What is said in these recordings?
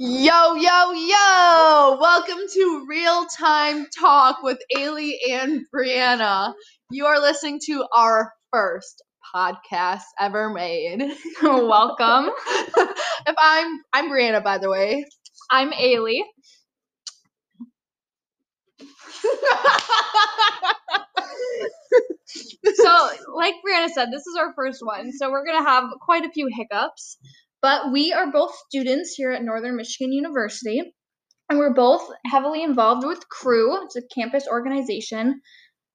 Yo, yo, yo! Welcome to Real Time Talk with Ailey and Brianna. You are listening to our first podcast ever made. Welcome. if I'm I'm Brianna, by the way. I'm Ailey. So, like Brianna said, this is our first one. So, we're going to have quite a few hiccups. But we are both students here at Northern Michigan University. And we're both heavily involved with Cru. It's a campus organization.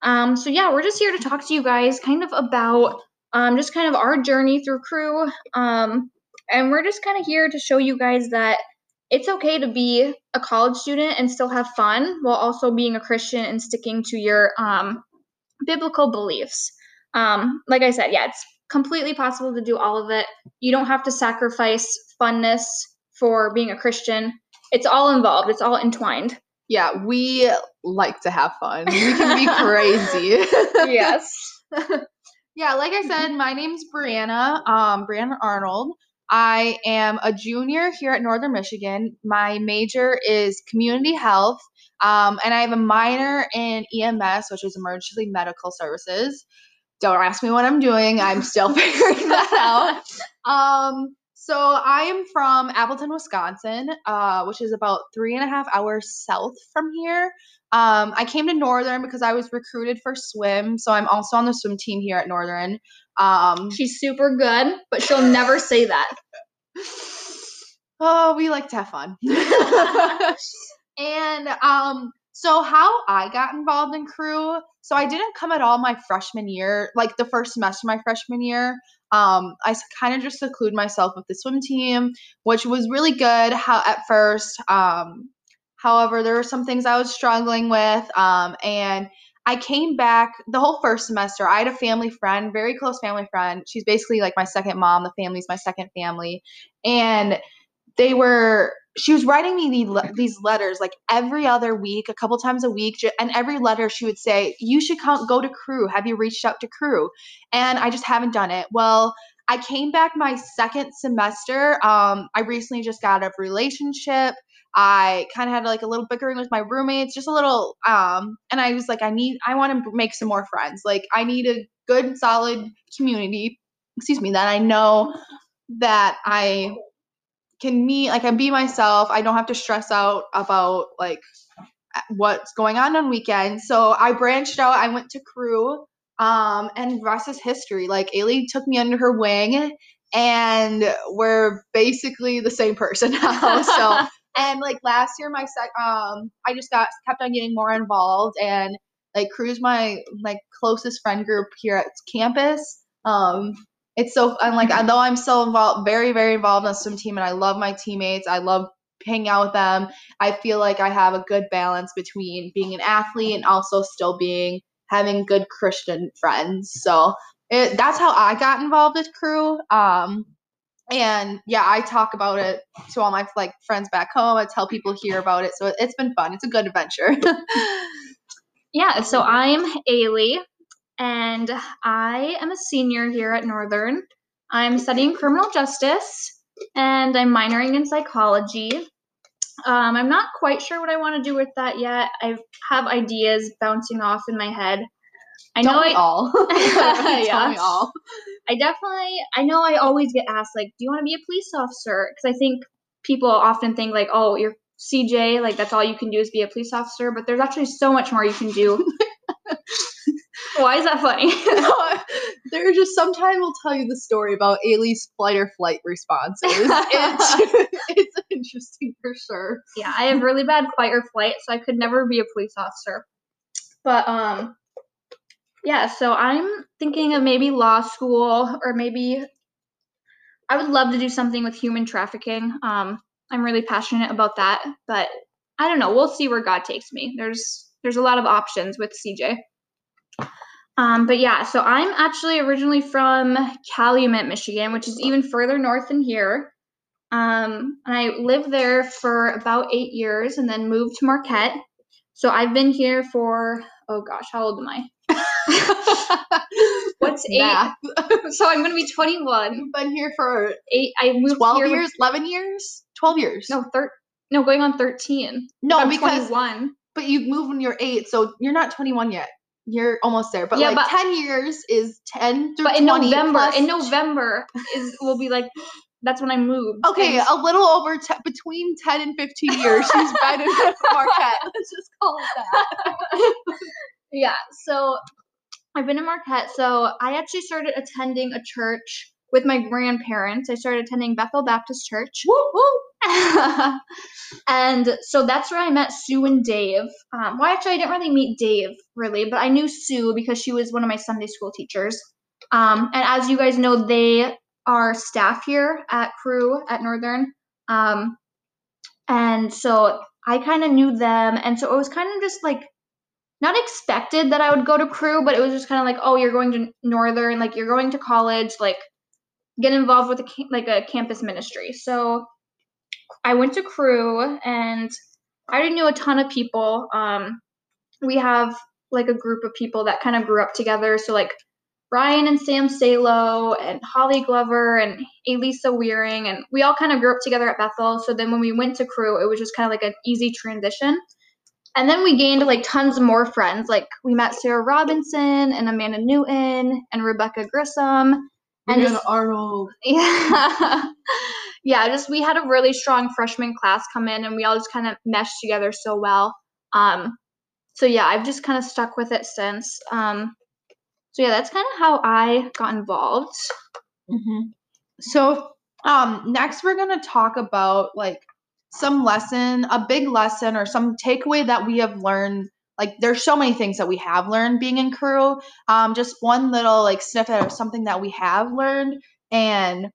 Um, so, yeah, we're just here to talk to you guys kind of about um, just kind of our journey through Cru, Um, and we're just kind of here to show you guys that it's okay to be a college student and still have fun while also being a Christian and sticking to your um, biblical beliefs. Um, like I said, yeah, it's completely possible to do all of it. You don't have to sacrifice funness for being a Christian. It's all involved, it's all entwined. Yeah, we like to have fun. We can be crazy. yes. yeah, like I said, my name's Brianna, um, Brianna Arnold. I am a junior here at Northern Michigan. My major is community health, um, and I have a minor in EMS, which is emergency medical services. Don't ask me what I'm doing. I'm still figuring that out. Um, so I am from Appleton, Wisconsin, uh, which is about three and a half hours south from here. Um, I came to Northern because I was recruited for swim, so I'm also on the swim team here at Northern. Um, She's super good, but she'll never say that. oh, we like to have fun. and um, so how I got involved in Cru, so I didn't come at all my freshman year, like the first semester my freshman year. Um, I kind of just secluded myself with the swim team, which was really good. How at first, um, however, there were some things I was struggling with, um, and I came back the whole first semester. I had a family friend, very close family friend. She's basically like my second mom. The family's my second family, and they were she was writing me the, these letters like every other week a couple times a week and every letter she would say you should come go to Cru. have you reached out to Cru? and i just haven't done it well i came back my second semester um, i recently just got a relationship i kind of had like a little bickering with my roommates just a little um, and i was like i need i want to make some more friends like i need a good solid community excuse me that i know that i can meet like I be myself. I don't have to stress out about like what's going on on weekends. So I branched out. I went to Cru. um, and rest is history. Like Ailey took me under her wing, and we're basically the same person now. so and like last year, my sec, um, I just got kept on getting more involved, and like Cru's my like closest friend group here at campus. Um, it's so I'm like although I'm so involved, very very involved in swim team, and I love my teammates. I love hanging out with them. I feel like I have a good balance between being an athlete and also still being having good Christian friends. So it, that's how I got involved with Cru. Um, and yeah, I talk about it to all my like friends back home. I tell people here about it, so it's been fun. It's a good adventure. yeah. So I'm Ailey and I am a senior here at Northern. I'm studying criminal justice and I'm minoring in psychology. Um, I'm not quite sure what I want to do with that yet. I have ideas bouncing off in my head. I know I all. Me all. I definitely. I know I always get asked like, "Do you want to be a police officer?" Because I think people often think like, "Oh, you're CJ, like that's all you can do is be a police officer." But there's actually so much more you can do. Why is that funny? There's just sometimes we'll tell you the story about Ailey's flight or flight responses. It's, it's interesting for sure. Yeah, I have really bad fight or flight, so I could never be a police officer. But um yeah, so I'm thinking of maybe law school or maybe I would love to do something with human trafficking. Um I'm really passionate about that, but I don't know. We'll see where God takes me. There's there's a lot of options with CJ. Um, but yeah, so I'm actually originally from Calumet, Michigan, which is even further north than here. Um, and I lived there for about eight years and then moved to Marquette. So I've been here for, oh gosh, how old am I? What's eight? So I'm gonna be 21. You've been here for Eight. I moved 12 here. years, 11 years, 12 years. No, thir- No, going on 13. no, because 21. but you moved when you're eight, so you're not 21 yet. You're almost there. But Yeah, like but- 10 years is 10 through But in November, in November is will be like that's when I moved. Okay, And- a little over te- between 10 and 15 years she's been in Marquette. Let's just call it that. yeah. So I've been in Marquette. So I actually started attending a church with my grandparents. I started attending Bethel Baptist Church. Woo woo. and so that's where I met Sue and Dave. Um, well, actually, I didn't really meet Dave really, but I knew Sue because she was one of my Sunday school teachers. Um, and as you guys know, they are staff here at Cru at Northern. Um, and so I kind of knew them, and so it was kind of just like not expected that I would go to Cru, but it was just kind of like, oh, you're going to Northern, like you're going to college, like get involved with a like a campus ministry. So I went to Cru, and I already knew a ton of people. Um, we have like a group of people that kind of grew up together. So like Ryan and Sam Salo and Holly Glover and Elisa Weering, and we all kind of grew up together at Bethel. So then when we went to Cru, it was just kind of like an easy transition. And then we gained like tons more friends. Like we met Sarah Robinson and Amanda Newton and Rebecca Grissom. And just- Arnold. yeah. yeah, just we had a really strong freshman class come in and we all just kind of meshed together so well. Um so yeah, I've just kind of stuck with it since. Um so yeah, that's kind of how I got involved. Mm-hmm. So, um, next we're gonna talk about like some lesson, a big lesson, or some takeaway that we have learned. Like, there's so many things that we have learned being in Cru. Um, just one little like snippet of something that we have learned and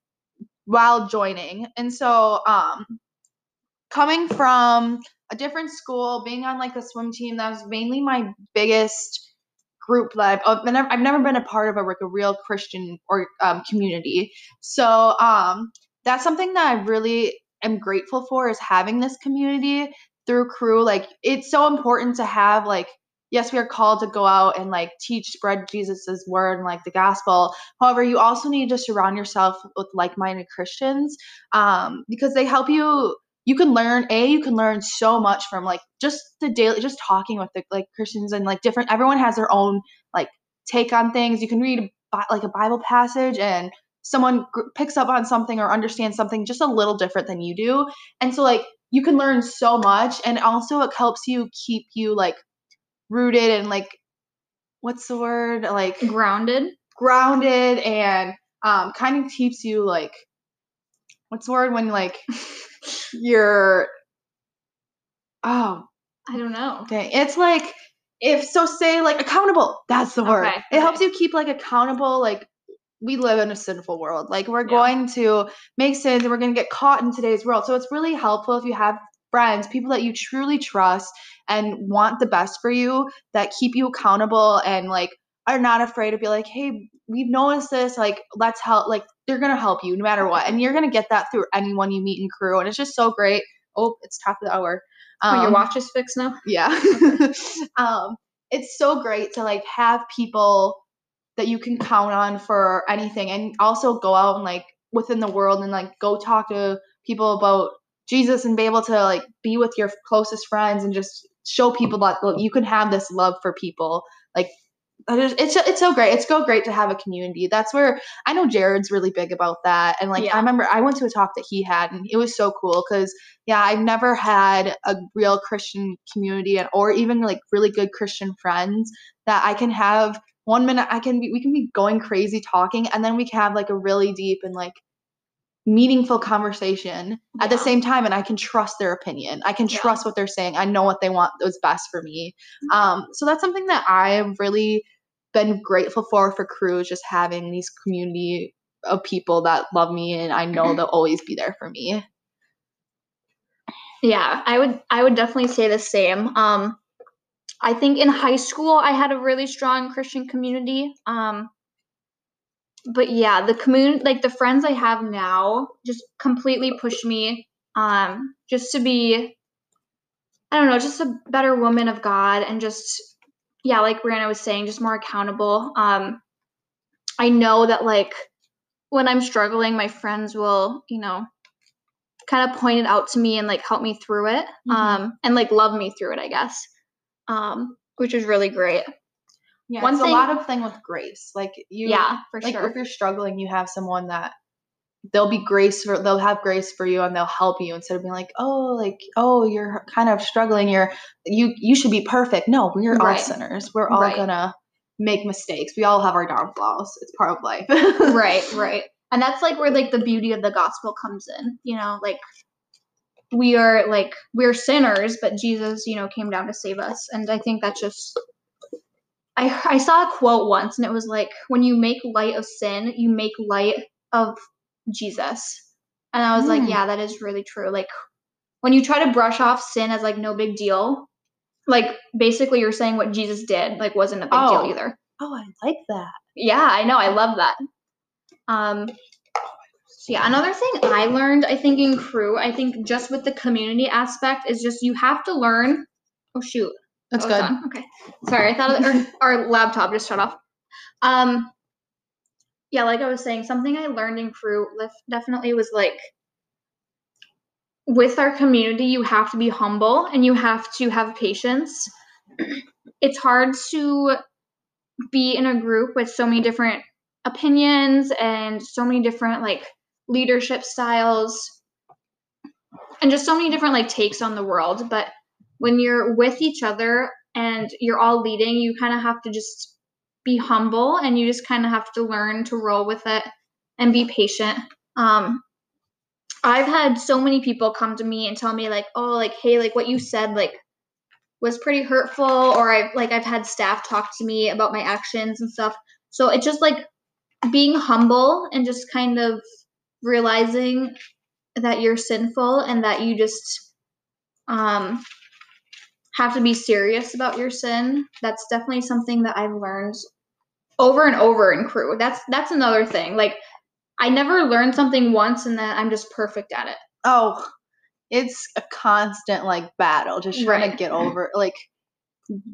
while joining. And so, um, coming from a different school, being on like a swim team, that was mainly my biggest group that I've, I've never, I've never been a part of a like a real Christian or um, community. So um, that's something that I really am grateful for is having this community through Cru. Like it's so important to have like yes, we are called to go out and like teach, spread Jesus's word and like the gospel. However, you also need to surround yourself with like-minded Christians um, because they help you you can learn a you can learn so much from like just the daily just talking with the like christians and like different everyone has their own like take on things you can read like a bible passage and someone picks up on something or understands something just a little different than you do and so like you can learn so much and also it helps you keep you like rooted and like what's the word like Grounded. grounded and um kind of keeps you like what's the word when like you're oh I don't know. okay it's like if so say like accountable that's the word Okay, it helps you keep like accountable like we live in a sinful world. Like we're Yeah. going to make sins and we're going to get caught in today's world. So it's really helpful if you have friends people that you truly trust and want the best for you that keep you accountable and like are not afraid to be like hey we've noticed this like let's help like they're gonna help you no matter what. And you're gonna get that through anyone you meet in Cru and it's just so great. Oh it's top of the hour. Oh, your Um, watch is fixed now? yeah. Um it's so great to like have people that you can count on for anything and also go out and like within the world and like go talk to people about jesus and be able to like be with your closest friends and just show people that you can have this love for people like it's it's so great. It's so great to have a community. That's where I know Jared's really big about that. And like Yeah. I remember I went to a talk that he had and it was so cool because yeah, I've never had a real Christian community and or even like really good Christian friends that I can have one minute I can be we can be going crazy talking and then we can have like a really deep and like meaningful conversation at the same time and I can trust their opinion. I can Yeah. trust what they're saying. I know what they want is best for me. Mm-hmm. Um so that's something that I've really been grateful for for Cru just having these community of people that love me and I know they'll always be there for me. Yeah, I would I would definitely say the same. Um I think in high school I had a really strong Christian community. Um but yeah, the community like the friends I have now just completely push me um just to be I don't know, just a better woman of God and just yeah, like Brianna was saying, just more accountable. Um, I know that like when I'm struggling, my friends will, you know, kind of point it out to me and like help me through it. Mhm. Um, and like love me through it, I guess. Um, which is really great. Yeah, One it's thing- a lot of thing with grace. Like you, yeah, for like sure. if you're struggling, you have someone that they'll be grace for they'll have grace for you and they'll help you instead of being like oh like oh you're kind of struggling you're you you should be perfect no we're all sinners we're all Right. gonna make mistakes we all have our downfalls it's part of life right, right. And that's like where like the beauty of the gospel comes in. You know, like we are like we're sinners, but Jesus, you know, came down to save us. And I think that's just I I saw a quote once and it was like when you make light of sin, you make light of Jesus. And I was Hmm. like, yeah, that is really true. Like when you try to brush off sin as like no big deal, like basically you're saying what Jesus did like wasn't a big Oh. deal either. oh i like that Yeah, I know. I love that. Um, so yeah, another thing I learned, I think in Cru, I think just with the community aspect is just you have to learn. Oh shoot, that's Oh, good. Okay, sorry, I thought our, our laptop just shut off. Um, yeah, like I was saying, something I learned in Cru definitely was like with our community, you have to be humble and you have to have patience. It's hard to be in a group with so many different opinions and so many different like leadership styles and just so many different like takes on the world but when you're with each other and you're all leading you kind of have to just be humble and you just kind of have to learn to roll with it and be patient um i've had so many people come to me and tell me like oh like hey like what you said like was pretty hurtful or I've like I've had staff talk to me about my actions and stuff. So it's just like being humble and just kind of realizing that you're sinful and that you just um have to be serious about your sin. That's definitely something that I've learned over and over in Cru. That's that's another thing. Like I never learned something once and then I'm just perfect at it. oh it's a constant like battle just trying to get over like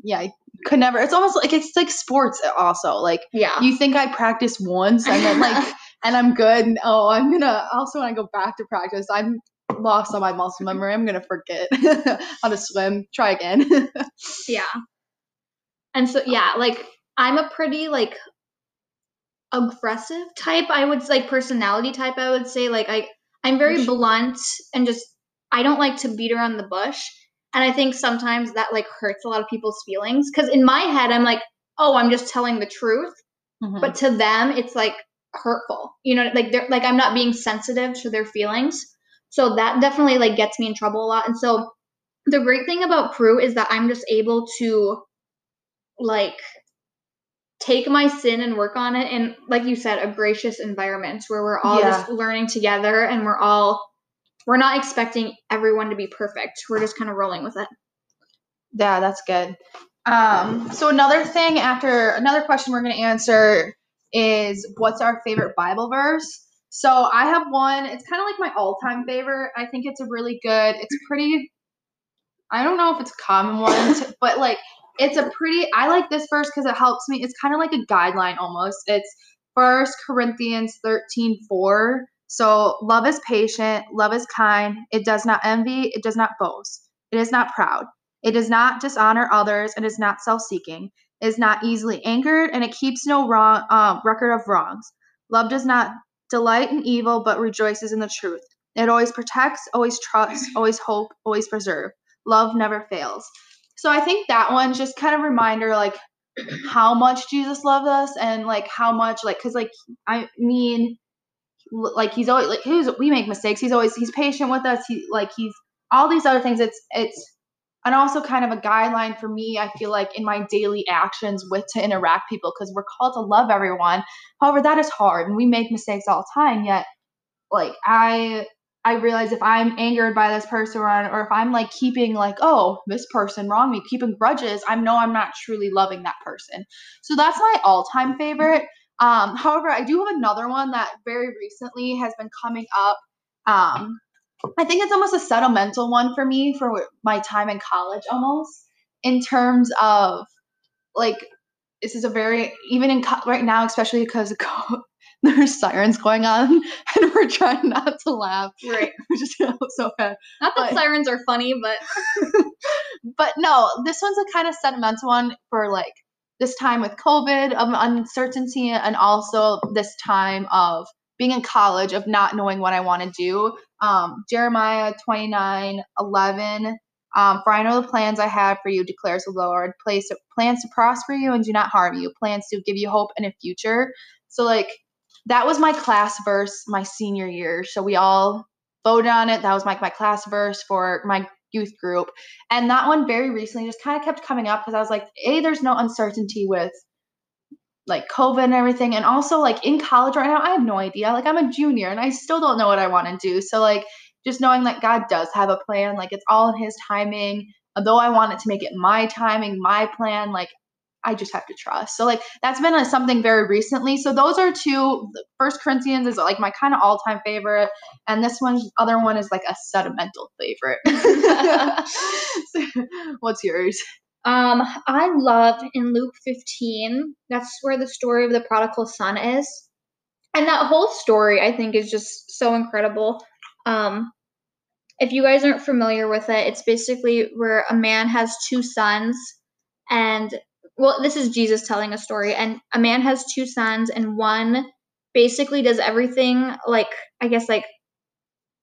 yeah I could never it's almost like it's like sports also like Yeah. you think I practice once and then like and I'm good and oh I'm gonna also when I go back to practice I'm lost on my muscle memory I'm gonna forget how to swim try again Yeah. And so yeah, like I'm a pretty like aggressive type. I would like personality type. I would say like I I'm very blunt and just I don't like to beat around the bush. And I think sometimes that like hurts a lot of people's feelings because in my head I'm like, oh, I'm just telling the truth, Mhm. but to them it's like hurtful. You know, like they're like I'm not being sensitive to their feelings. So that definitely like gets me in trouble a lot. And so the great thing about Cru is that I'm just able to like take my sin and work on it in like you said a gracious environment where we're all Yeah. just learning together and we're all we're not expecting everyone to be perfect. We're just kind of rolling with it. Yeah, that's good. Um, so another thing after another question we're gonna answer is what's our favorite Bible verse? So I have one. It's kind of like my all-time favorite. I think it's a really good. It's pretty. I don't know if it's a common one, to- but like it's a pretty. I like this verse because it helps me. It's kind of like a guideline almost. It's First Corinthians 13, 4. So love is patient, love is kind, it does not envy, it does not boast, it is not proud. It does not dishonor others and is not self-seeking. Is not easily angered and it keeps no wrong um, record of wrongs. Love does not delight in evil but rejoices in the truth. It always protects, always trusts, always hope, always preserve. Love never fails. So I think that one's just kind of reminder like how much Jesus loved us and like how much like cuz like I mean like he's always like he's, we make mistakes. He's always he's patient with us. He like he's all these other things. It's it's and also kind of a guideline for me. I feel like in my daily actions with to interact people because we're called to love everyone. However, that is hard and we make mistakes all the time. Yet, like I I realize if I'm angered by this person or, if I'm like keeping like oh this person wronged me, keeping grudges, I know I'm not truly loving that person. So that's my all time favorite. Um, however, I do have another one that very recently has been coming up. Um, I think it's almost a sentimental one for me for my time in college, almost in terms of like this is a very even in co- right now, especially because co- there's sirens going on, and we're trying not to laugh. Right. We just so bad. Not that But- sirens are funny, but But no, this one's a kind of sentimental one for like this time with COVID of uncertainty and also this time of being in college of not knowing what I want to do. Um, Jeremiah 29 11. Um, for I know the plans I have for you, declares the Lord. Place, plans to prosper you and do not harm you, plans to give you hope and a future. So, like, that was my class verse my senior year. So, we all voted on it. That was like my class verse for my youth group. And that one very recently just kind of kept coming up because I was like, A, there's no uncertainty with like COVID and everything. And also, like in college right now, I have no idea. Like, I'm a junior and I still don't know what I want to do. So, like, just knowing that God does have a plan, like, it's all in His timing. Although I want it to make it my timing, my plan, like, I just have to trust. So, like, that's been something very recently. So, those are two. First Corinthians is like my kind of all time favorite. And this one, other one is like a sentimental favorite. What's yours? Um, I love in Luke 15, that's where the story of the prodigal son is. And that whole story, I think, is just so incredible. Um, if you guys aren't familiar with it, it's basically where a man has two sons, and well, this is Jesus telling a story, and a man has two sons, and one basically does everything like, I guess, like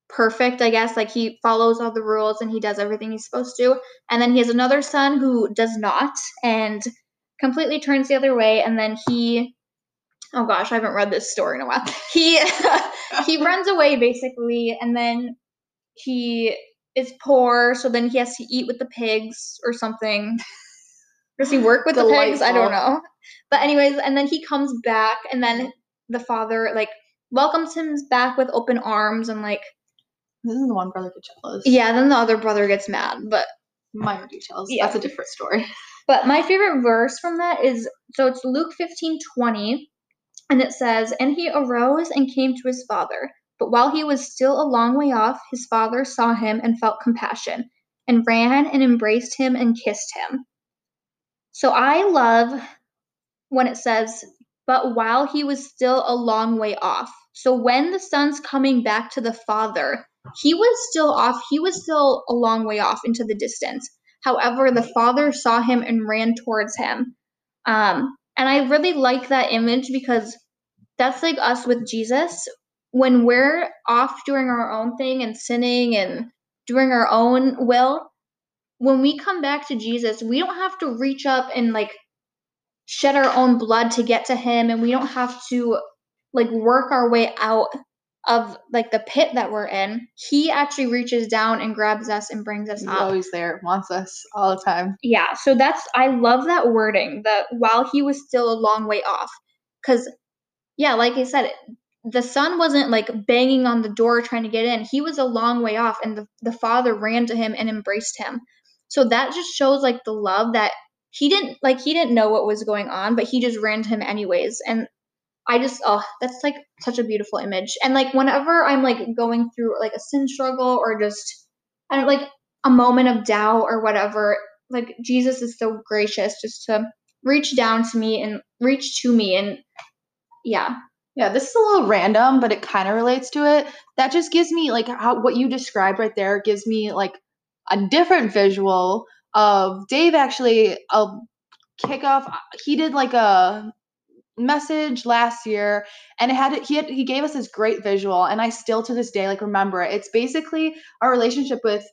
perfect, I guess, like he follows all the rules and he does everything he's supposed to. And then he has another son who does not and completely turns the other way. And then he, oh gosh, I haven't read this story in a while. He he runs away basically, and then he is poor, so then he has to eat with the pigs or something. Does he work with the pigs? I don't know. But anyways, and then he comes back, and then the father like welcomes him back with open arms and like This is the one brother gets jealous. yeah. Then the other brother gets mad, but Minor details. Yeah. That's a different story. But my favorite verse from that is so it's Luke 15 20, and it says, And he arose and came to his father. But while he was still a long way off, his father saw him and felt compassion, and ran and embraced him and kissed him. So I love when it says, But while he was still a long way off. So when the son's coming back to the father, he was still off, he was still a long way off into the distance. However, the father saw him and ran towards him. Um, and I really like that image because that's like us with Jesus. When we're off doing our own thing and sinning and doing our own will, when we come back to Jesus, we don't have to reach up and like shed our own blood to get to him and we don't have to like work our way out of like the pit that we're in. He actually reaches down and grabs us and brings us He's up. always there, wants us all the time. Yeah, so that's I love that wording that while he was still a long way off cuz yeah, like I said the son wasn't like banging on the door trying to get in. He was a long way off and the, the father ran to him and embraced him. So that just shows like the love that he didn't like he didn't know what was going on, but he just ran to him anyways. And I just oh, that's like such a beautiful image. And like whenever I'm like going through like a sin struggle or just I don't like a moment of doubt or whatever, like Jesus is so gracious just to reach down to me and reach to me and yeah. Yeah, this is a little random, but it kind of relates to it. That just gives me like how what you described right there gives me like a different visual of Dave actually uh, a kickoff. Uh, he did like a message last year and it had he had he gave us this great visual and I still to this day like remember it. It's basically our relationship with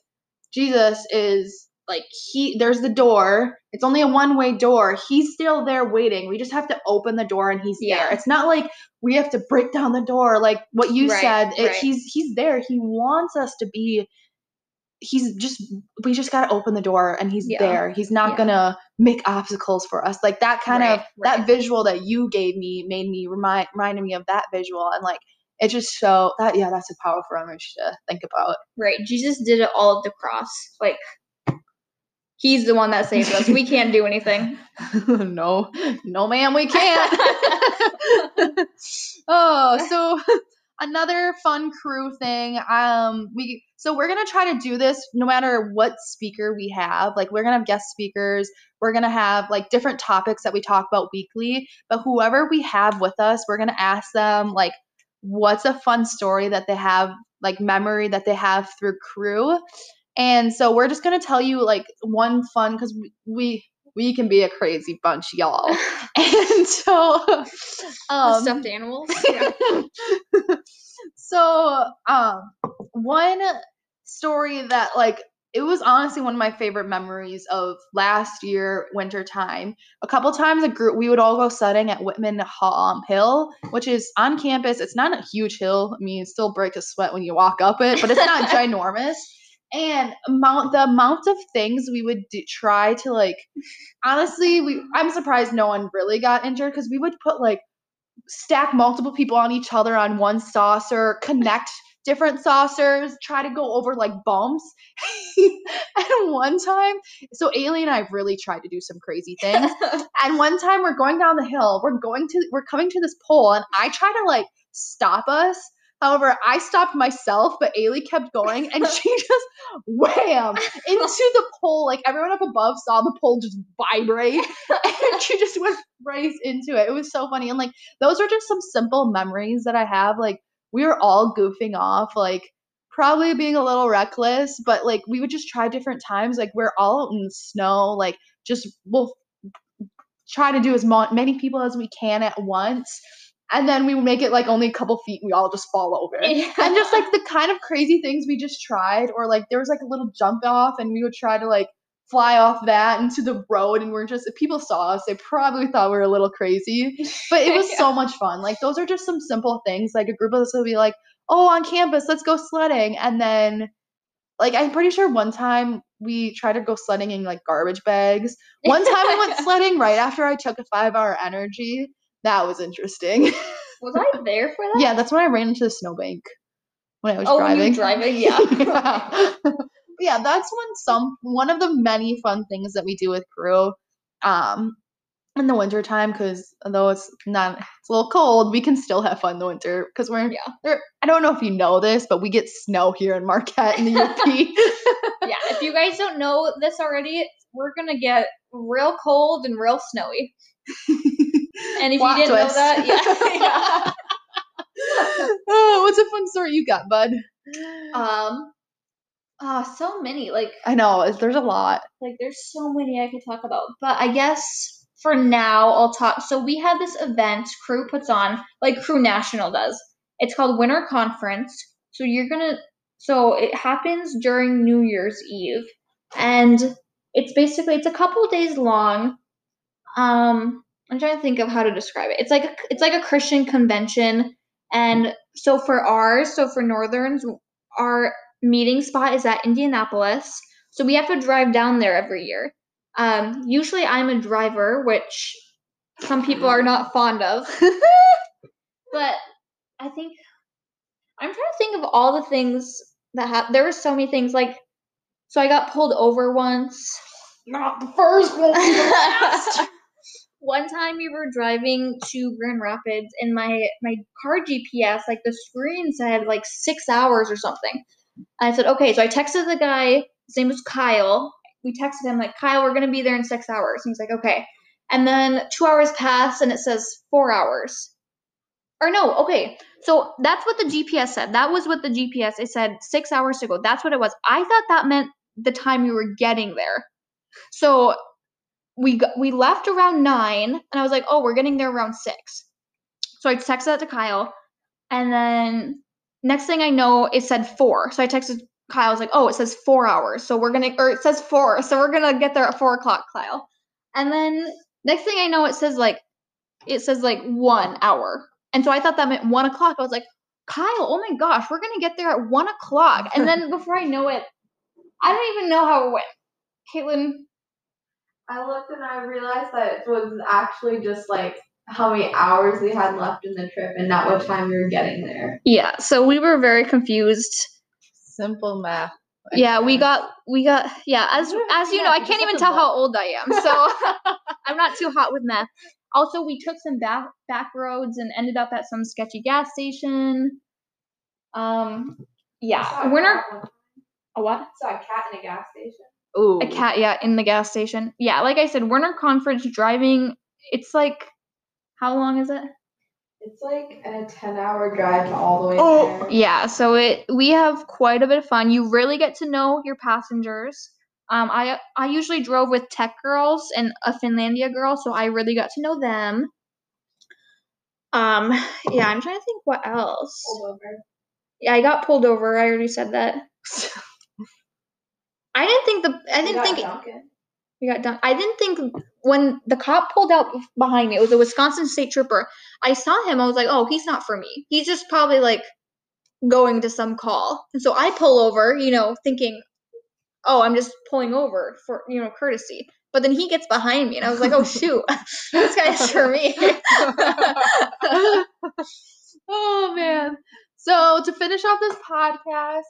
Jesus is like he there's the door. It's only a one-way door. He's still there waiting. We just have to open the door and he's Yeah. there. It's not like we have to break down the door like what you Right, said. It, right. He's he's there. He wants us to be he's just we just got to open the door and he's Yeah. there. He's not Yeah. going to make obstacles for us. Like that kind of Right, that visual that you gave me made me remind reminded me of that visual and like it just so that yeah, that's a powerful image to think about. Right. Jesus did it all at the cross. Like he's the one that saved us. We can't do anything. no, no, ma'am, we can't. oh, so another fun Cru thing. Um, we so we're gonna try to do this no matter what speaker we have. Like we're gonna have guest speakers. We're gonna have like different topics that we talk about weekly. But whoever we have with us, we're gonna ask them like, what's a fun story that they have, like memory that they have through Cru. And so we're just gonna tell you like one fun because we, we we can be a crazy bunch, y'all. and so um stuffed animals. Yeah. so um one story that like it was honestly one of my favorite memories of last year winter time a couple times a group we would all go sledding at whitman um, hill which is on campus it's not a huge hill i mean it still break a sweat when you walk up it but it's not ginormous and amount the amount of things we would do, try to like honestly we i'm surprised no one really got injured because we would put like stack multiple people on each other on one saucer, connect different saucers, try to go over like bumps. and one time, so Ailey and I really tried to do some crazy things. and one time we're going down the hill, we're going to we're coming to this pole, and I try to like stop us. However, I stopped myself, but Ailey kept going, and she just wham into the pole. Like everyone up above saw the pole just vibrate, and she just went right into it. It was so funny, and like those are just some simple memories that I have. Like we were all goofing off, like probably being a little reckless, but like we would just try different times. Like we're all out in the snow, like just we'll try to do as mo- many people as we can at once. And then we would make it like only a couple feet, and we all just fall over. Yeah. And just like the kind of crazy things we just tried, or like there was like a little jump off, and we would try to like fly off that into the road and we're just if people saw us they probably thought we were a little crazy but it was Yeah. so much fun like those are just some simple things like a group of us will be like oh on campus let's go sledding and then like i'm pretty sure one time we tried to go sledding in like garbage bags one time we went sledding right after i took a five hour energy that was interesting Was I there for that? yeah that's when i ran into the snowbank when i was Oh, driving were driving, yeah. yeah. yeah, that's when some one of the many fun things that we do with Cru. Um in the winter time because although it's not it's a little cold, we can still have fun in the winter because we're Yeah. there I don't know if you know this, but we get snow here in Marquette in the UP. yeah, if you guys don't know this already, we're gonna get real cold and real snowy. And if Plot you didn't twist. know that, oh, what's a fun story you got, bud? Um, ah, so many. Like, I know, there's a lot. like there's so many I could talk about. But I guess for now I'll talk. So we had this event Cru puts on, like Cru National does. It's called Winter Conference. So you're gonna. So it happens during New Year's Eve, and it's basically it's a couple days long. Um, I'm trying to think of how to describe it. It's like a, it's like a Christian convention, and so for ours, so for Northerns, our meeting spot is at Indianapolis. So we have to drive down there every year. Um, usually I'm a driver, which some people are not fond of. but I think I'm trying to think of all the things that happened. There were so many things like, so I got pulled over once. Not the first one. the last. One time we were driving to Grand Rapids and my my car GPS, like the screen said like six hours or something. I said, okay, so I texted the guy, his name was Kyle. We texted him like, Kyle, we're gonna be there in six hours. And he's like, okay. And then two hours pass and it says four hours. Or no, okay. So that's what the GPS said. That was what the GPS it said six hours to go. That's what it was. I thought that meant the time we were getting there. So we got, we left around nine, and I was like, oh, we're getting there around six. So I texted that to Kyle, and then next thing I know, it said four. So I texted Kyle. I was like, oh, it says four hours. So we're gonna, or it says four. So we're gonna get there at four o'clock, Kyle. And then next thing I know, it says like, it says like one hour. And so I thought that meant one o'clock. I was like, Kyle, oh my gosh, we're gonna get there at one o'clock. And then before I know it, I don't even know how it went. Caitlin, I looked and I realized that it was actually just like how many hours we had left in the trip and not what time we were getting there. Yeah, so we were very confused. Simple math. Yeah, we got we got yeah, as You're- as you yeah, know, I can't even tell how old I am. So I'm not too hot with math. Also, we took some back back roads and ended up at some sketchy gas station. Um, yeah, we're not one time. A what? I saw a cat in a gas station. Ooh. A cat, yeah, in the gas station. Yeah, like I said, Winter Conference driving. It's like, how long is it? It's like a ten hour drive all the way Oh, there. Yeah, so it we have quite a bit of fun. You really get to know your passengers. Um, I I usually drove with tech girls and a Finlandia girl, so I really got to know them. Um, yeah, I'm trying to think what else. Pulled over. Yeah, I got pulled over. I already said that. I didn't think the I didn't think Dunkin'. we got done. I didn't think when the cop pulled out behind me, it was a Wisconsin state trooper. I saw him. I was like, oh, he's not for me. He's just probably like going to some call. And so I pull over, you know, thinking, oh, I'm just pulling over for, you know, courtesy. But then he gets behind me and I was like, oh, shoot, this guy's for me. oh man. So to finish off this podcast,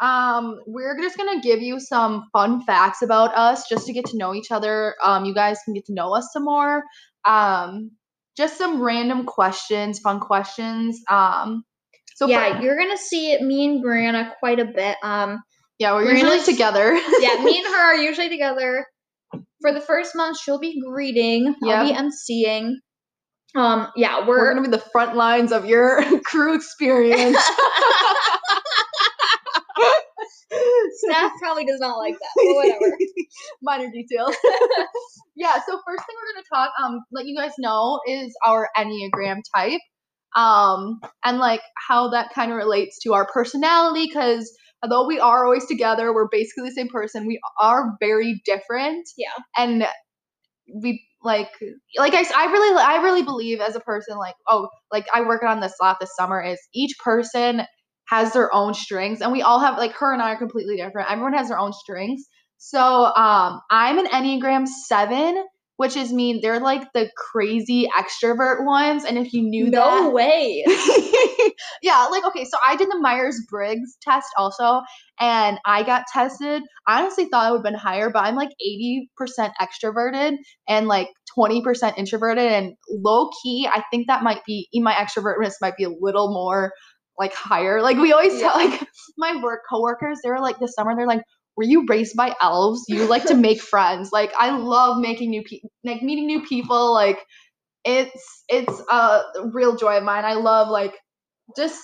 um, we're just gonna give you some fun facts about us just to get to know each other. Um, you guys can get to know us some more. Um, just some random questions, fun questions. Um, so yeah, for- you're going to see me and Brianna quite a bit. Um, yeah, we're usually together. yeah, me and her are usually together. For the first month, she'll be greeting. I'll be emceeing. Um, yeah, we're we're, gonna be the front lines of your Cru experience. Staff probably does not like that, but whatever. Minor details. yeah, so first thing we're gonna talk, um, let you guys know is our Enneagram type. Um, and like how that kind of relates to our personality, because although we are always together, we're basically the same person, we are very different. Yeah. And we like like I, I really I really believe as a person like oh like I work on this a lot this summer is each person has their own strings and we all have like her and I are completely different. Everyone has their own strings. So um I'm an Enneagram 7, which is mean they're like the crazy extrovert ones and if you knew no that way. yeah, like okay, so I did the Myers Briggs test also, and I got tested. I honestly thought I would have been higher, but I'm like 80% extroverted and like 20% introverted. And low key, I think that might be my extrovertness might be a little more like higher. Like we always tell like my work coworkers, they're like this summer, they're like, were you raised by elves? You like to make friends. Like I love making new people, like meeting new people. Like it's it's a real joy of mine. I love like just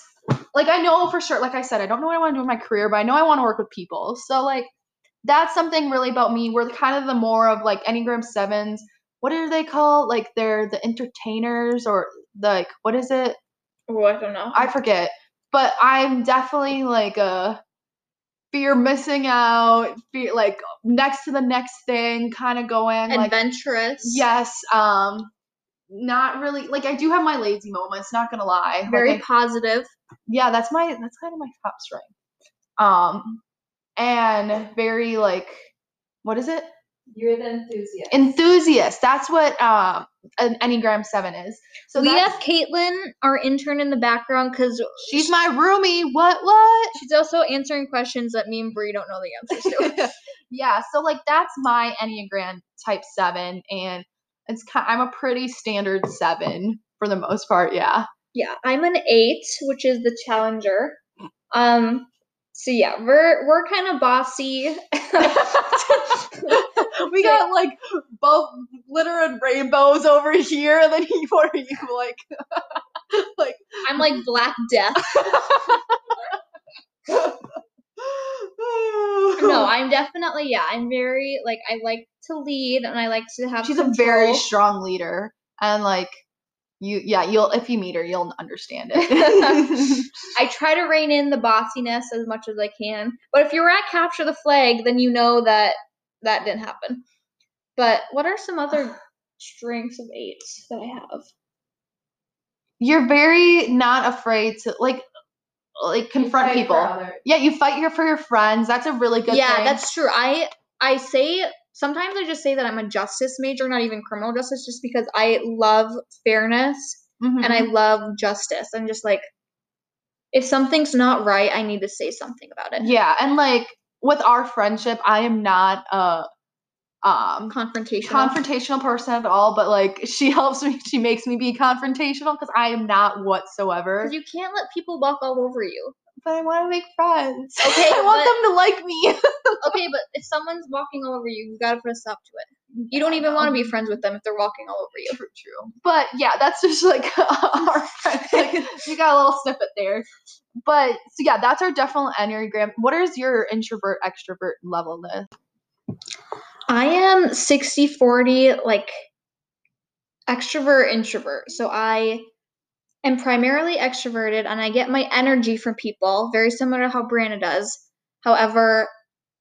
like I know for sure, like I said, I don't know what I want to do in my career, but I know I want to work with people. So like that's something really about me. We're kind of the more of like Enneagram sevens. What are they called? Like they're the entertainers or like what is it? Oh, I don't know. I forget. But I'm definitely like a fear missing out, fear like next to the next thing, kind of going like Adventurous. yes, um not really like I do have my lazy moments, not gonna lie. Like, Very I- positive. yeah, that's my that's kind of my top strength. Um and very like what is it? You're the enthusiast. Enthusiast. That's what um an Enneagram 7 is. So we have Caitlin, our intern, in the background because she's my roomie. What what? she's also answering questions that me and Brie don't know the answers to. yeah, so like that's my Enneagram type 7 and it's kind I'm a pretty standard 7 for the most part, yeah. yeah, I'm an eight, which is the challenger. Um, so yeah, we're we're kind of bossy. we got like both glitter and rainbows over here, and then you are you like like I'm like Black Death. No, I'm definitely yeah. I'm very like I like to lead and I like to have. she's a very strong leader and like you yeah you'll if you meet her you'll understand it I try to rein in the bossiness as much as I can. But if you were at capture the flag, then you know that that didn't happen. But what are some other strengths of eights that I have? you're very not afraid to like like confront people yeah you fight here for your friends that's a really good yeah, thing that's true. I I say sometimes I just say that I'm a justice major, not even criminal justice, just because I love fairness Mhm. and I love justice. I'm just like, if something's not right, I need to say something about it. yeah and like with our friendship i am not a um Confrontational. confrontational person at all, but like she helps me. She makes me be confrontational because I am not whatsoever. You can't let people walk all over you. But I want to make friends. Okay, I want but- them to like me. Okay, but if someone's walking all over you, you gotta put a stop to it. You don't even want to be um, friends with them if they're walking all over you. True, true. But yeah, that's just like our friend. Like, you got a little snippet there. But so yeah, that's our definite enneagram. What is your introvert extrovert level then? I am 60 40, like extrovert, introvert. So I am primarily extroverted and I get my energy from people, very similar to how Brianna does. However,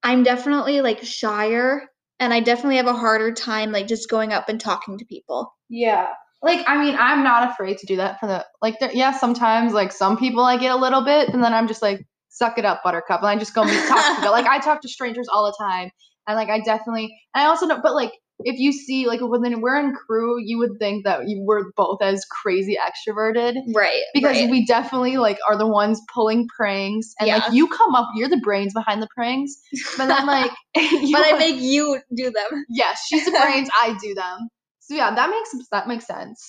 I'm definitely like shyer and I definitely have a harder time like just going up and talking to people. Yeah. Like I mean, I'm not afraid to do that for the like. There, yeah, sometimes like some people I get a little bit, and then I'm just like, suck it up, Buttercup, and I just go meet talk to people. Like I talk to strangers all the time, and like I definitely, I also know, but like if you see like when we're in Cru, you would think that you were both as crazy extroverted Right. because right. we definitely like are the ones pulling pranks, and Yeah. like you come up, you're the brains behind the pranks, but then like, but I make you do them. yes, she's the brains, I do them. So yeah, that makes that makes sense.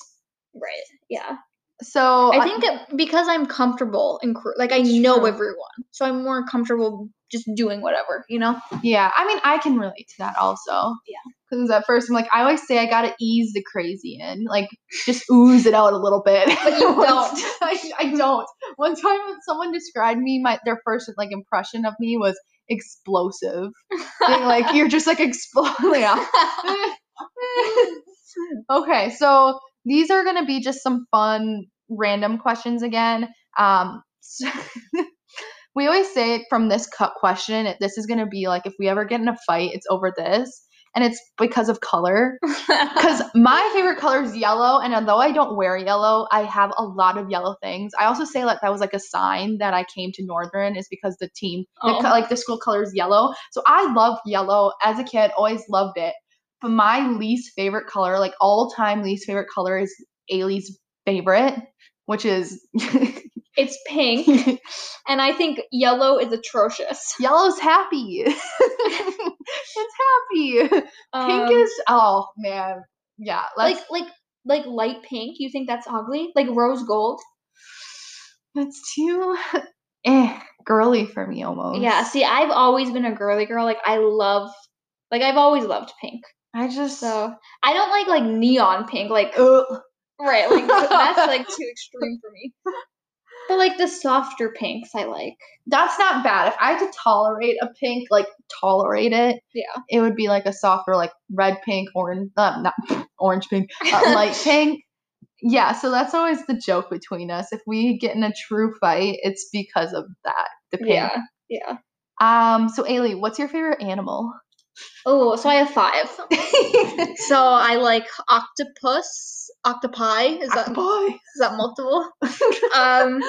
Right. Yeah. So I think that because I'm comfortable in Cru, like I know true. everyone, so I'm more comfortable just doing whatever, you know. Yeah, I mean, I can relate to that also. Yeah. Because at first I'm like, I always say I gotta ease the crazy in, like just ooze it out a little bit. But you don't. I, I don't. One time someone described me, my their first like impression of me was explosive, being like you're just like exploding. okay, so these are gonna be just some fun random questions again. Um, so- we always say from this cut question, this is gonna be like if we ever get in a fight, it's over this, and it's because of color. Because my favorite color is yellow, and although I don't wear yellow, I have a lot of yellow things. I also say like that was like a sign that I came to Northern is because the team, Oh. co- like the school color is yellow. So I love yellow as a kid, always loved it. But my least favorite color, like all time least favorite color, is Ailey's favorite, which is it's pink, and I think yellow is atrocious. yellow's happy. it's happy. Pink Um, is oh man, yeah. Like like like light pink. You think that's ugly? Like rose gold? That's too eh, girly for me almost. Yeah. See, I've always been a girly girl. Like I love, like I've always loved pink. I just So I don't like like neon pink. Like Ugh. right, like that's like too extreme for me. But like the softer pinks, I like. that's not bad. If I had to tolerate a pink, like tolerate it, Yeah. it would be like a softer, like red pink, orange, uh, not orange pink, uh, light pink. Yeah, so that's always the joke between us. If we get in a true fight, it's because of that, the pink. Yeah. Yeah. Um. So, Ailey, what's your favorite animal? Oh, so I have five. So I like octopus, octopi. Is that Boy. is that multiple? um,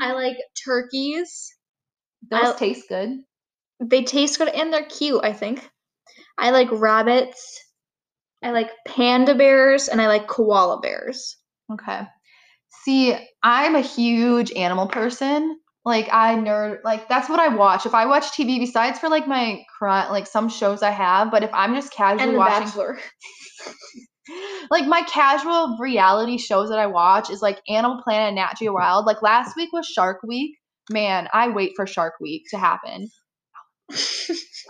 I like turkeys. Those I- taste good. They taste good and they're cute. I think. I like rabbits. I like panda bears and I like koala bears. Okay. See, I'm a huge animal person. Like I nerd like that's what I watch. If I watch TV besides for like my cri- like some shows I have, but if I'm just casually And watching Bachelor. like my casual reality shows that I watch is like Animal Planet and Nat Geo Wild. Like last week was Shark Week. Man, I wait for Shark Week to happen.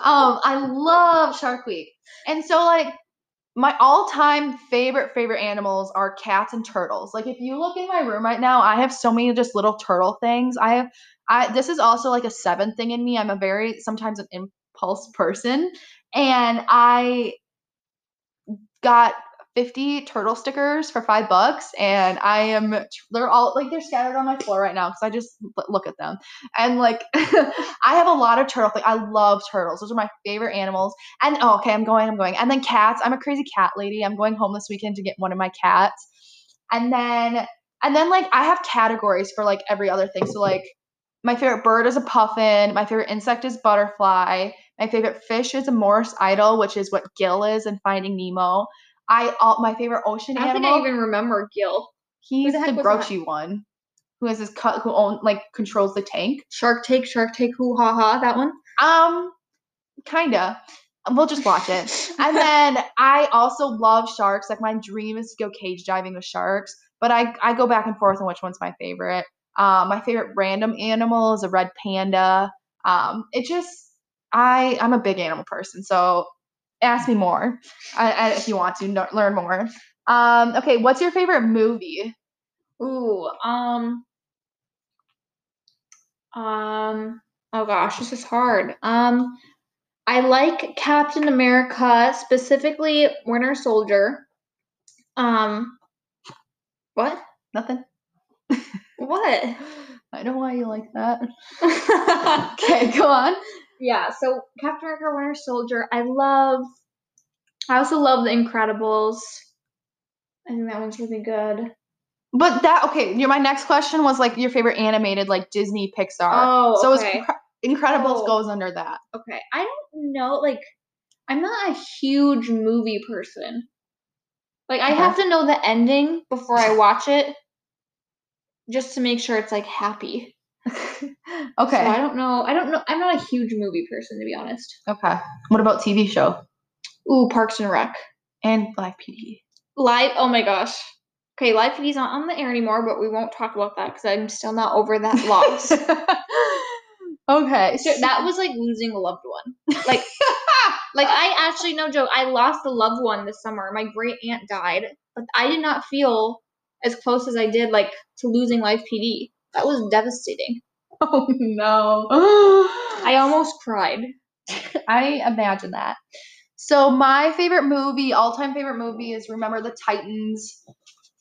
Um, I love Shark Week. And so like my all-time favorite favorite animals are cats and turtles. Like if you look in my room right now, I have so many just little turtle things. I have I this is also like a seven thing in me. I'm a very sometimes an impulse person and I got 50 turtle stickers for 5 bucks and I am they're all like they're scattered on my floor right now cuz I just look at them. And like I have a lot of turtles things. I love turtles. Those are my favorite animals. And oh, okay, I'm going, I'm going. And then cats. I'm a crazy cat lady. I'm going home this weekend to get one of my cats. And then and then like I have categories for like every other thing. So like my favorite bird is a puffin. My favorite insect is butterfly. My favorite fish is a Moorish idol, which is what Gill is in Finding Nemo. I all my favorite ocean I don't animal. think I even remember Gill. he's the the, that? one, who has his cut, who own like controls the tank. Shark Take, Shark Take, hoo ha ha. That one. Um, kinda. We'll just watch it. And then I also love sharks. Like my dream is to go cage diving with sharks, but I I go back and forth on which one's my favorite. Um, my favorite random animal is a red panda. Um, it just I I'm a big animal person, so ask me more I, if you want to no- learn more. Um, okay, what's your favorite movie? Ooh, um, um, oh gosh, this is hard. Um, I like Captain America, specifically Winter Soldier. Um, what? Nothing. What? I don't know why you like that. Okay, go on. Yeah, so Captain America, Winter Soldier. I love. I also love The Incredibles. I think that one's really good. But that okay. Your my next question was like your favorite animated like Disney Pixar. Oh, so okay. Incre- Incredibles Oh. goes under that. Okay, I don't know. Like, I'm not a huge movie person. Like, I Okay. have to know the ending before I watch it, just to make sure it's like happy. okay. So I don't know. I don't know. I'm not a huge movie person, to be honest. okay. What about TV show Ooh, Parks and Rec. and live PD? Live. Oh my gosh. Okay, Live PD's not on the air anymore, but we won't talk about that because I'm still not over that loss. okay. So that was like losing a loved one. Like, like I actually no joke. I lost a loved one this summer. My great aunt died, but I did not feel as close as I did like to losing Live PD. That was devastating. oh no. I almost cried. I imagine that. So my favorite movie, all-time favorite movie is Remember the Titans.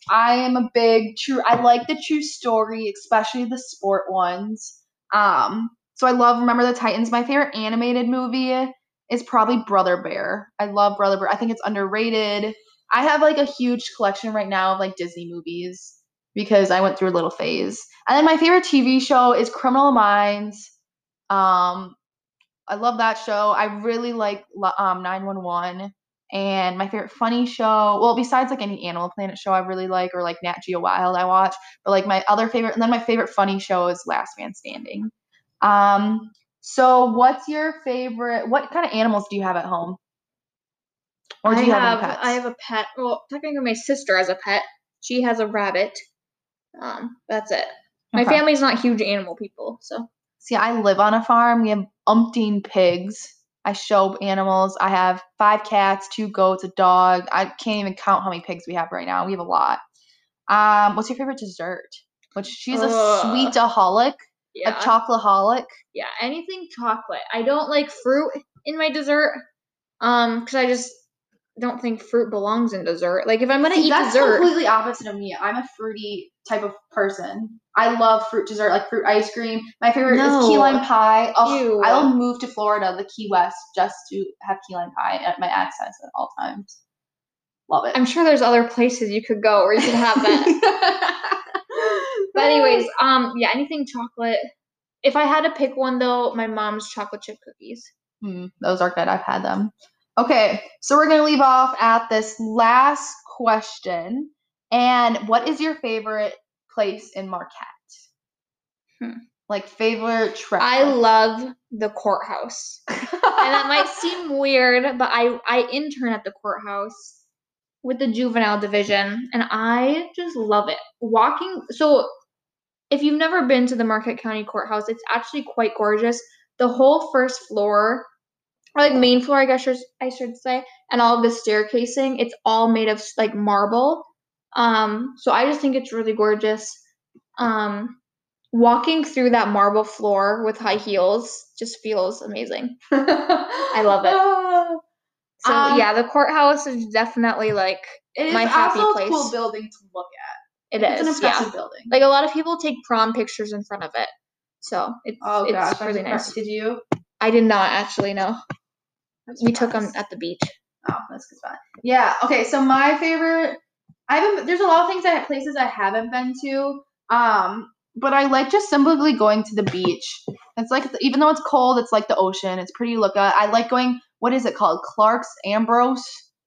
I am a big true I like the true story, especially the sport ones. Um so I love Remember the Titans. My favorite animated movie is probably Brother Bear. I love Brother Bear. I think it's underrated. I have like a huge collection right now of like Disney movies because I went through a little phase. And then my favorite TV show is Criminal Minds. Um I love that show. I really like um 911 and my favorite funny show. Well, besides like any Animal Planet show I really like or like Nat Geo Wild I watch, but like my other favorite and then my favorite funny show is Last Man Standing. Um so what's your favorite what kind of animals do you have at home? Or do I you have, have any pets? I have a pet. Well, technically my sister has a pet. She has a rabbit. Um, that's it. My Okay. family's not huge animal people, so See, I live on a farm. We have umpteen pigs. I show animals. I have five cats, two goats, a dog. I can't even count how many pigs we have right now. We have a lot. Um, what's your favorite dessert? Which she's a Ugh. sweetaholic, yeah. a chocoholic. yeah, anything chocolate. I don't like fruit in my dessert. Um, because I just don't think fruit belongs in dessert. Like if I'm gonna See, eat that's dessert, completely opposite of me. I'm a fruity type of person. I love fruit dessert, like fruit ice cream. My favorite is key lime pie. Oh, Ew. I'll move to Florida, the Key West, just to have key lime pie at my access at all times. Love it. I'm sure there's other places you could go where you could have that. but anyways, um, yeah, anything chocolate. If I had to pick one though, my mom's chocolate chip cookies. Hmm, those are good. I've had them. Okay, so we're gonna leave off at this last question. And what is your favorite place in Marquette? Hmm. Like favorite trip? I love the courthouse. and that might seem weird, but I I intern at the courthouse with the juvenile division, and I just love it. Walking, so if you've never been to the Marquette County Courthouse, it's actually quite gorgeous. The whole first floor, or like main floor, I guess I should say, and all of the staircasing, it's all made of like marble. Um, so I just think it's really gorgeous. Um, walking through that marble floor with high heels just feels amazing. I love it. it. So Um, yeah, the courthouse is definitely like It is my happy also place. a cool building to look it at. It's an is. Yeah. impressive building. Like a lot of people take prom pictures in front of it. So it's oh it's gosh, really nice. Did you? I did not actually know. We took them at the beach. Oh, that's good spot. Yeah. Okay. So my favorite, I haven't. There's a lot of things that places I haven't been to. Um, but I like just simply going to the beach. It's like even though it's cold, it's like the ocean. It's pretty look at. I like going. What is it called? Clark's Ambrose.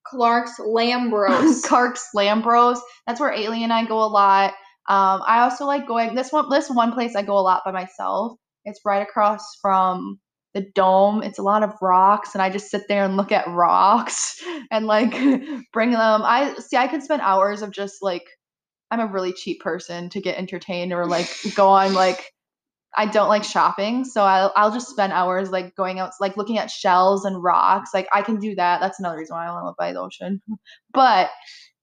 Clark's Lambros. Clark's Lambros. That's where Ailey and I go a lot. Um, I also like going this one. This one place I go a lot by myself. It's right across from the dome. It's a lot of rocks, and I just sit there and look at rocks and like bring them. I see. I could spend hours of just like I'm a really cheap person to get entertained or like go on like I don't like shopping, so I'll I'll just spend hours like going out like looking at shells and rocks. Like I can do that. That's another reason why I want to live by the ocean. But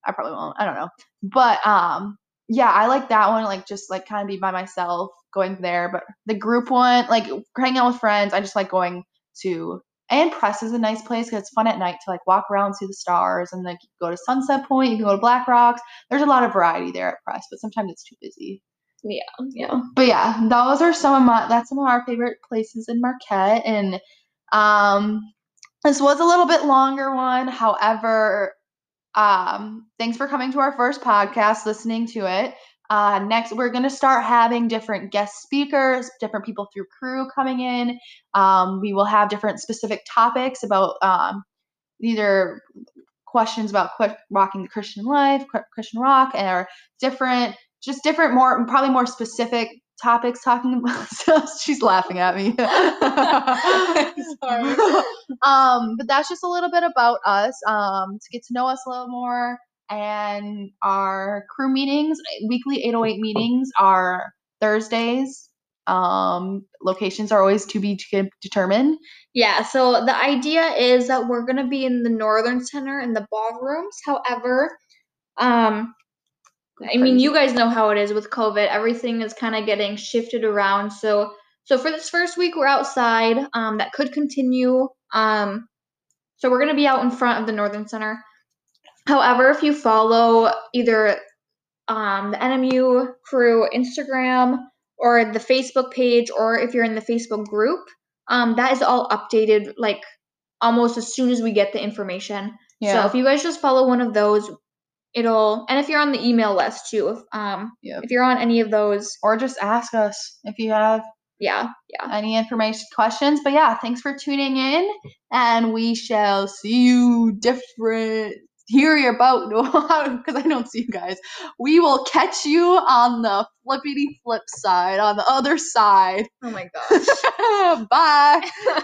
I probably won't. I don't know. But um yeah, I like that one like just like kind of be by myself going there, but the group one like hanging out with friends, I just like going to and Presque is a nice place because it's fun at night to like walk around, see the stars, and like go to Sunset Point. You can go to Black Rocks. There's a lot of variety there at Presque, but sometimes it's too busy. Yeah, yeah. But yeah, those are some of my that's some of our favorite places in Marquette, and um, this was a little bit longer one. However, um, thanks for coming to our first podcast, listening to it. Uh, next, we're going to start having different guest speakers, different people through Cru coming in. Um, we will have different specific topics about um, either questions about qu- rocking the Christian life, Christian rock, or different, just different, more probably more specific topics talking about. so she's laughing at me. Sorry. um, but that's just a little bit about us. Um, to get to know us a little more and our Cru meetings, weekly 808 meetings are Thursdays. Um, locations are always to be determined. Yeah, so the idea is that we're going to be in the Northern Center in the ballrooms. However, um, I mean, you guys know how it is with COVID. Everything is kind of getting shifted around. So, so for this first week, we're outside. Um, that could continue. Um, so we're gonna be out in front of the Northern Center. However, if you follow either um, the NMU Cru Instagram or the Facebook page, or if you're in the Facebook group, um, that is all updated like almost as soon as we get the information. Yeah. So if you guys just follow one of those, it'll and if you're on the email list too, if, um, Yep. if you're on any of those, Or just ask us if you have yeah, yeah. any information questions. But yeah, thanks for tuning in, and we shall see you different. Hear your boat because I don't see you guys. We will catch you on the flippity flip side, on the other side. Oh my gosh. Bye.